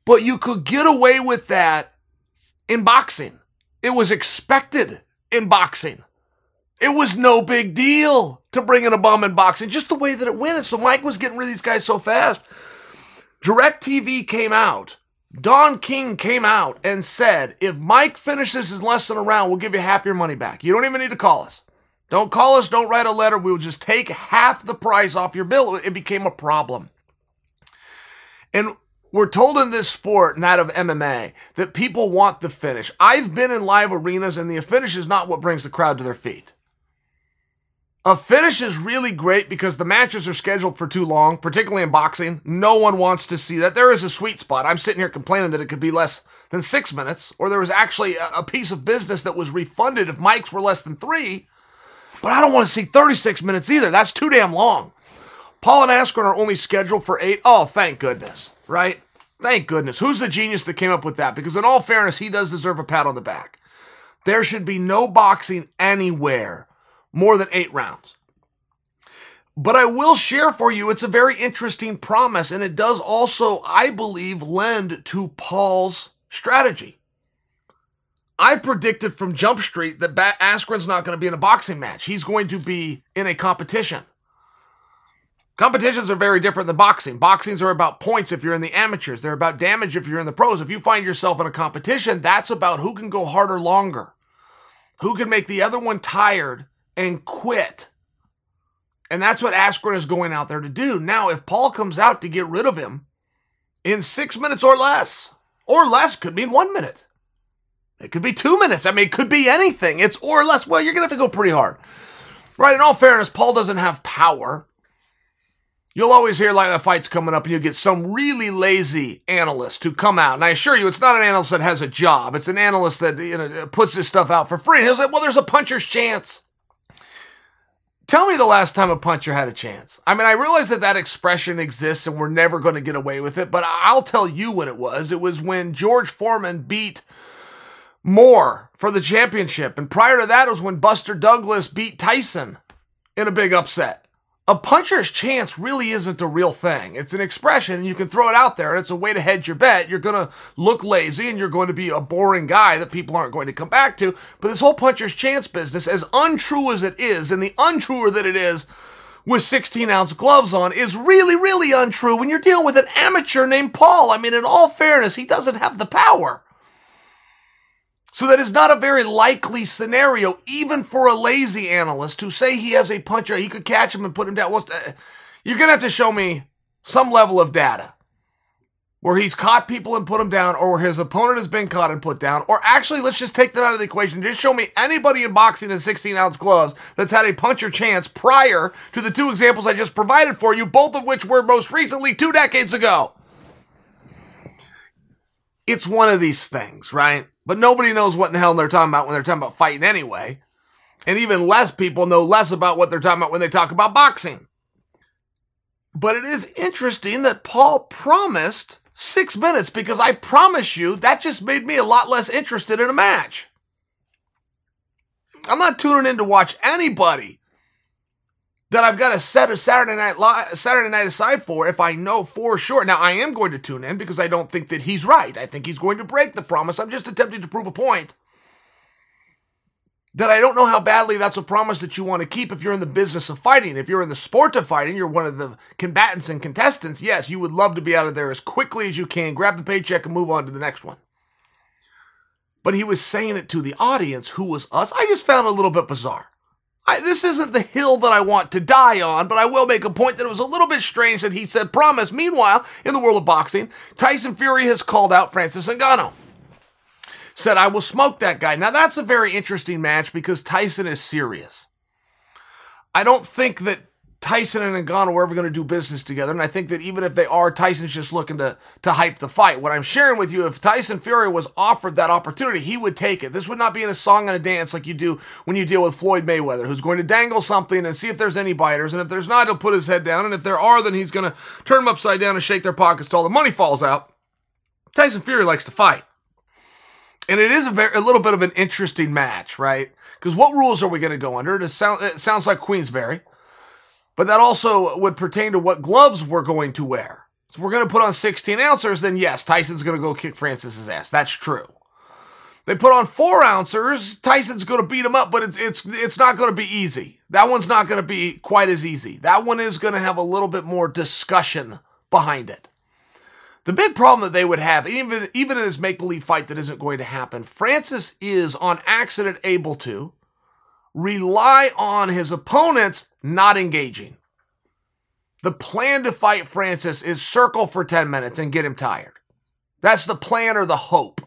[SPEAKER 1] But you could get away with that in boxing. It was expected in boxing. It was no big deal to bring in a bum in boxing, just the way that it went. And So Mike was getting rid of these guys so fast. DirecTV came out. Don King came out and said, if Mike finishes his less than a round, we'll give you half your money back. You don't even need to call us. Don't call us, don't write a letter. We will just take half the price off your bill. It became a problem. And we're told in this sport, not of MMA, that people want the finish. I've been in live arenas, and the finish is not what brings the crowd to their feet. A finish is really great because the matches are scheduled for too long, particularly in boxing. No one wants to see that. There is a sweet spot. I'm sitting here complaining that it could be less than six minutes, or there was actually a piece of business that was refunded if Mike's were less than three. But I don't want to see 36 minutes either. That's too damn long. Paul and Askren are only scheduled for eight. Oh, thank goodness, right? Thank goodness. Who's the genius that came up with that? Because in all fairness, he does deserve a pat on the back. There should be no boxing anywhere more than eight rounds. But I will share for you, it's a very interesting promise, and it does also, I believe, lend to Paul's strategy. I predicted from Jump Street that ba- Askren's not going to be in a boxing match. He's going to be in a competition. Competitions are very different than boxing. Boxings are about points if you're in the amateurs. They're about damage if you're in the pros. If you find yourself in a competition, that's about who can go harder longer. Who can make the other one tired and quit. And that's what Askren is going out there to do. Now, if Paul comes out to get rid of him in six minutes or less, or less could mean one minute. It could be two minutes. I mean, it could be anything. It's or less. Well, you're going to have to go pretty hard. Right. In all fairness, Paul doesn't have power. You'll always hear like a fight's coming up and you get some really lazy analyst to come out. And I assure you, it's not an analyst that has a job. It's an analyst that, you know, puts this stuff out for free. And he'll say, well, there's a puncher's chance. Tell me the last time a puncher had a chance. I mean, I realize that that expression exists and we're never going to get away with it, but I'll tell you when it was. It was when George Foreman beat Moorer for the championship. And prior to that, it was when Buster Douglas beat Tyson in a big upset. A puncher's chance really isn't a real thing. It's an expression, and you can throw it out there, and it's a way to hedge your bet. You're going to look lazy, and you're going to be a boring guy that people aren't going to come back to. But this whole puncher's chance business, as untrue as it is, and the untruer that it is with 16 ounce gloves on, is really, really untrue when you're dealing with an amateur named Paul. I mean, in all fairness, he doesn't have the power. So that is not a very likely scenario, even for a lazy analyst to say he has a puncher, he could catch him and put him down. Well, uh, you're going to have to show me some level of data where he's caught people and put them down, or where his opponent has been caught and put down, or actually, let's just take them out of the equation. Just show me anybody in boxing in 16 ounce gloves that's had a puncher chance prior to the two examples I just provided for you, both of which were most recently two decades ago. It's one of these things, right? But nobody knows what in the hell they're talking about when they're talking about fighting anyway. And even less people know less about what they're talking about when they talk about boxing. But it is interesting that Paul promised six minutes because I promise you that just made me a lot less interested in a match. I'm not tuning in to watch anybody that I've got to set a Saturday night li- Saturday night aside for if I know for sure. Now I am going to tune in because I don't think that he's right. I think he's going to break the promise. I'm just attempting to prove a point. That I don't know how badly that's a promise that you want to keep if you're in the business of fighting. If you're in the sport of fighting, you're one of the combatants and contestants. Yes, you would love to be out of there as quickly as you can, grab the paycheck and move on to the next one. But he was saying it to the audience, who was us. I just found a little bit bizarre. I, this isn't the hill that I want to die on, but I will make a point that it was a little bit strange that he said promise. Meanwhile, in the world of boxing, Tyson Fury has called out Francis Ngannou. Said, I will smoke that guy. Now, that's a very interesting match because Tyson is serious. I don't think that Tyson and Ngannou are ever going to do business together. And I think that even if they are, Tyson's just looking to, to hype the fight. What I'm sharing with you, if Tyson Fury was offered that opportunity, he would take it. This would not be in a song and a dance like you do when you deal with Floyd Mayweather, who's going to dangle something and see if there's any biters. And if there's not, he'll put his head down. And if there are, then he's going to turn them upside down and shake their pockets till the money falls out. Tyson Fury likes to fight. And it is a, very, a little bit of an interesting match, right? Because what rules are we going to go under? It, sound, it sounds like Queensberry. But that also would pertain to what gloves we're going to wear. If we're going to put on 16 ounces, then yes, Tyson's going to go kick Francis's ass. That's true. They put on four ounces, Tyson's going to beat him up, but it's it's it's not going to be easy. That one's not going to be quite as easy. That one is going to have a little bit more discussion behind it. The big problem that they would have, even even in this make believe fight that isn't going to happen, Francis is on accident able to rely on his opponents not engaging. The plan to fight Francis is circle for 10 minutes and get him tired. That's the plan or the hope.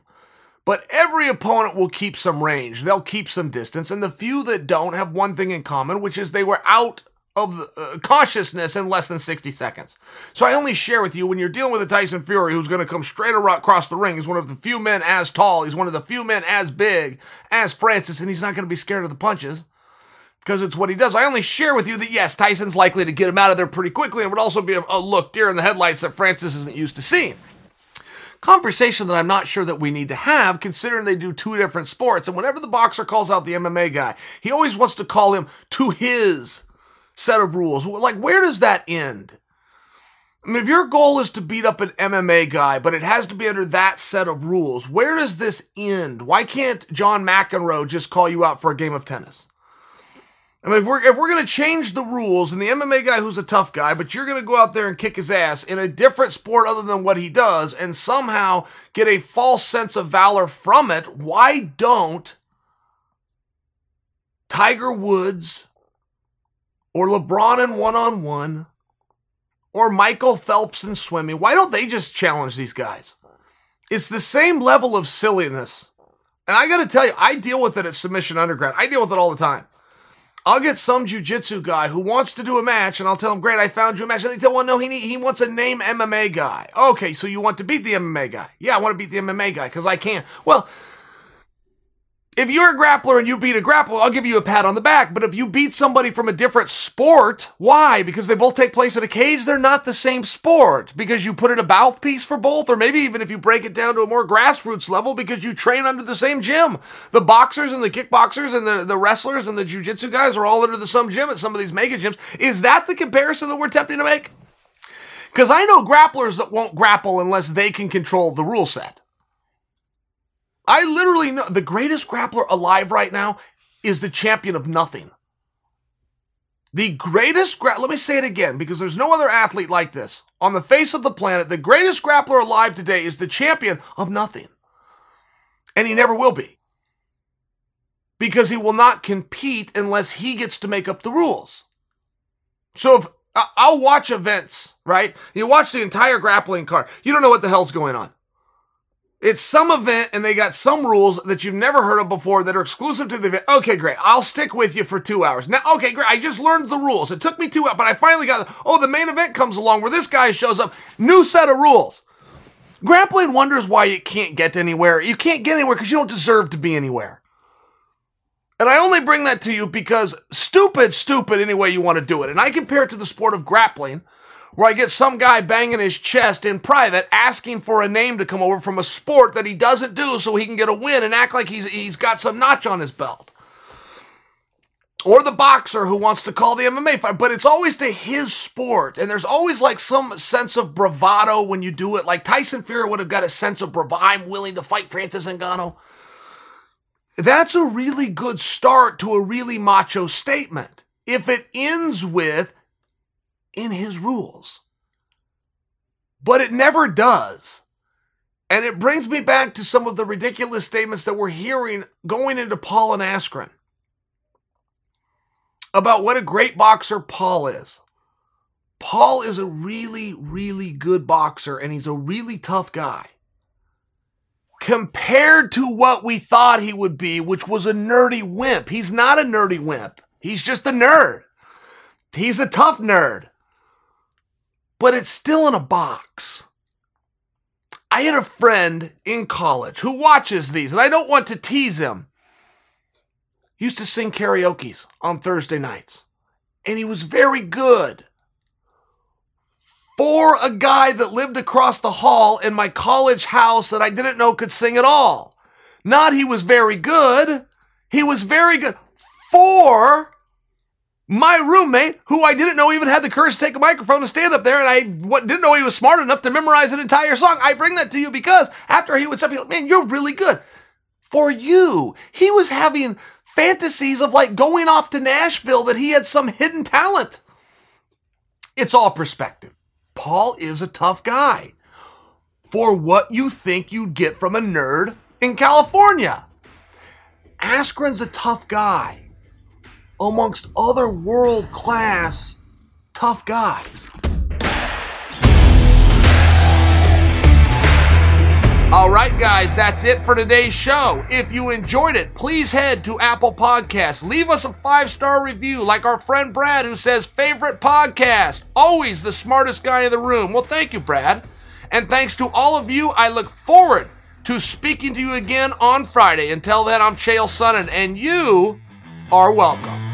[SPEAKER 1] But every opponent will keep some range. They'll keep some distance. And the few that don't have one thing in common, which is they were out of the, uh, consciousness in less than 60 seconds. So I only share with you when you're dealing with a Tyson Fury who's going to come straight across the ring. He's one of the few men as tall. He's one of the few men as big as Francis, and he's not going to be scared of the punches because it's what he does. I only share with you that yes, Tyson's likely to get him out of there pretty quickly and would also be a, a look deer in the headlights that Francis isn't used to seeing. Conversation that I'm not sure that we need to have, considering they do two different sports. And whenever the boxer calls out the MMA guy, he always wants to call him to his set of rules. Like, where does that end? I mean, if your goal is to beat up an MMA guy, but it has to be under that set of rules, where does this end? Why can't John McEnroe just call you out for a game of tennis? I mean, if we're, if we're going to change the rules and the MMA guy who's a tough guy, but you're going to go out there and kick his ass in a different sport other than what he does and somehow get a false sense of valor from it, why don't Tiger Woods or LeBron in one on one, or Michael Phelps in swimming. Why don't they just challenge these guys? It's the same level of silliness. And I got to tell you, I deal with it at Submission Underground. I deal with it all the time. I'll get some jujitsu guy who wants to do a match, and I'll tell him, "Great, I found you a match." And they tell, "Well, no, he he wants a name MMA guy." Okay, so you want to beat the MMA guy? Yeah, I want to beat the MMA guy because I can. Well, if you're a grappler and you beat a grappler, I'll give you a pat on the back. But if you beat somebody from a different sport, why? Because they both take place in a cage, they're not the same sport. Because you put in a mouthpiece for both, or maybe even if you break it down to a more grassroots level, because you train under the same gym. The boxers and the kickboxers and the, the wrestlers and the jujitsu guys are all under the same gym at some of these mega gyms. Is that the comparison that we're attempting to make? Because I know grapplers that won't grapple unless they can control the rule set. I literally know the greatest grappler alive right now is the champion of nothing. The greatest, gra- let me say it again because there's no other athlete like this on the face of the planet. The greatest grappler alive today is the champion of nothing. And he never will be. Because he will not compete unless he gets to make up the rules. So if I'll watch events, right? You watch the entire grappling card. You don't know what the hell's going on. It's some event and they got some rules that you've never heard of before that are exclusive to the event. Okay, great. I'll stick with you for two hours. Now, okay, great. I just learned the rules. It took me two hours, but I finally got, oh, the main event comes along where this guy shows up. New set of rules. Grappling wonders why you can't get anywhere. You can't get anywhere because you don't deserve to be anywhere. And I only bring that to you because stupid, stupid any way you want to do it. And I compare it to the sport of grappling where I get some guy banging his chest in private asking for a name to come over from a sport that he doesn't do so he can get a win and act like he's, he's got some notch on his belt. Or the boxer who wants to call the MMA fight, but it's always to his sport. And there's always like some sense of bravado when you do it. Like Tyson Fury would have got a sense of bravado. I'm willing to fight Francis Ngannou. That's a really good start to a really macho statement. If it ends with, in his rules. But it never does. And it brings me back to some of the ridiculous statements that we're hearing going into Paul and Askren about what a great boxer Paul is. Paul is a really, really good boxer and he's a really tough guy. Compared to what we thought he would be, which was a nerdy wimp. He's not a nerdy wimp. He's just a nerd. He's a tough nerd. But it's still in a box. I had a friend in college who watches these, and I don't want to tease him. He used to sing karaoke's on Thursday nights, and he was very good. For a guy that lived across the hall in my college house that I didn't know could sing at all. Not he was very good, he was very good. For my roommate, who I didn't know even had the courage to take a microphone and stand up there, and I didn't know he was smart enough to memorize an entire song. I bring that to you because after he would say, like, man, you're really good. For you, he was having fantasies of like going off to Nashville that he had some hidden talent. It's all perspective. Paul is a tough guy for what you think you'd get from a nerd in California. Askren's a tough guy amongst other world class tough guys. All right, guys, that's it for today's show. If you enjoyed it, please head to Apple Podcasts. Leave us a five star review, like our friend Brad, who says, favorite podcast. Always the smartest guy in the room. Well, thank you, Brad. And thanks to all of you, I look forward to speaking to you again on Friday. Until then, I'm Chael Sonnen, and you are welcome.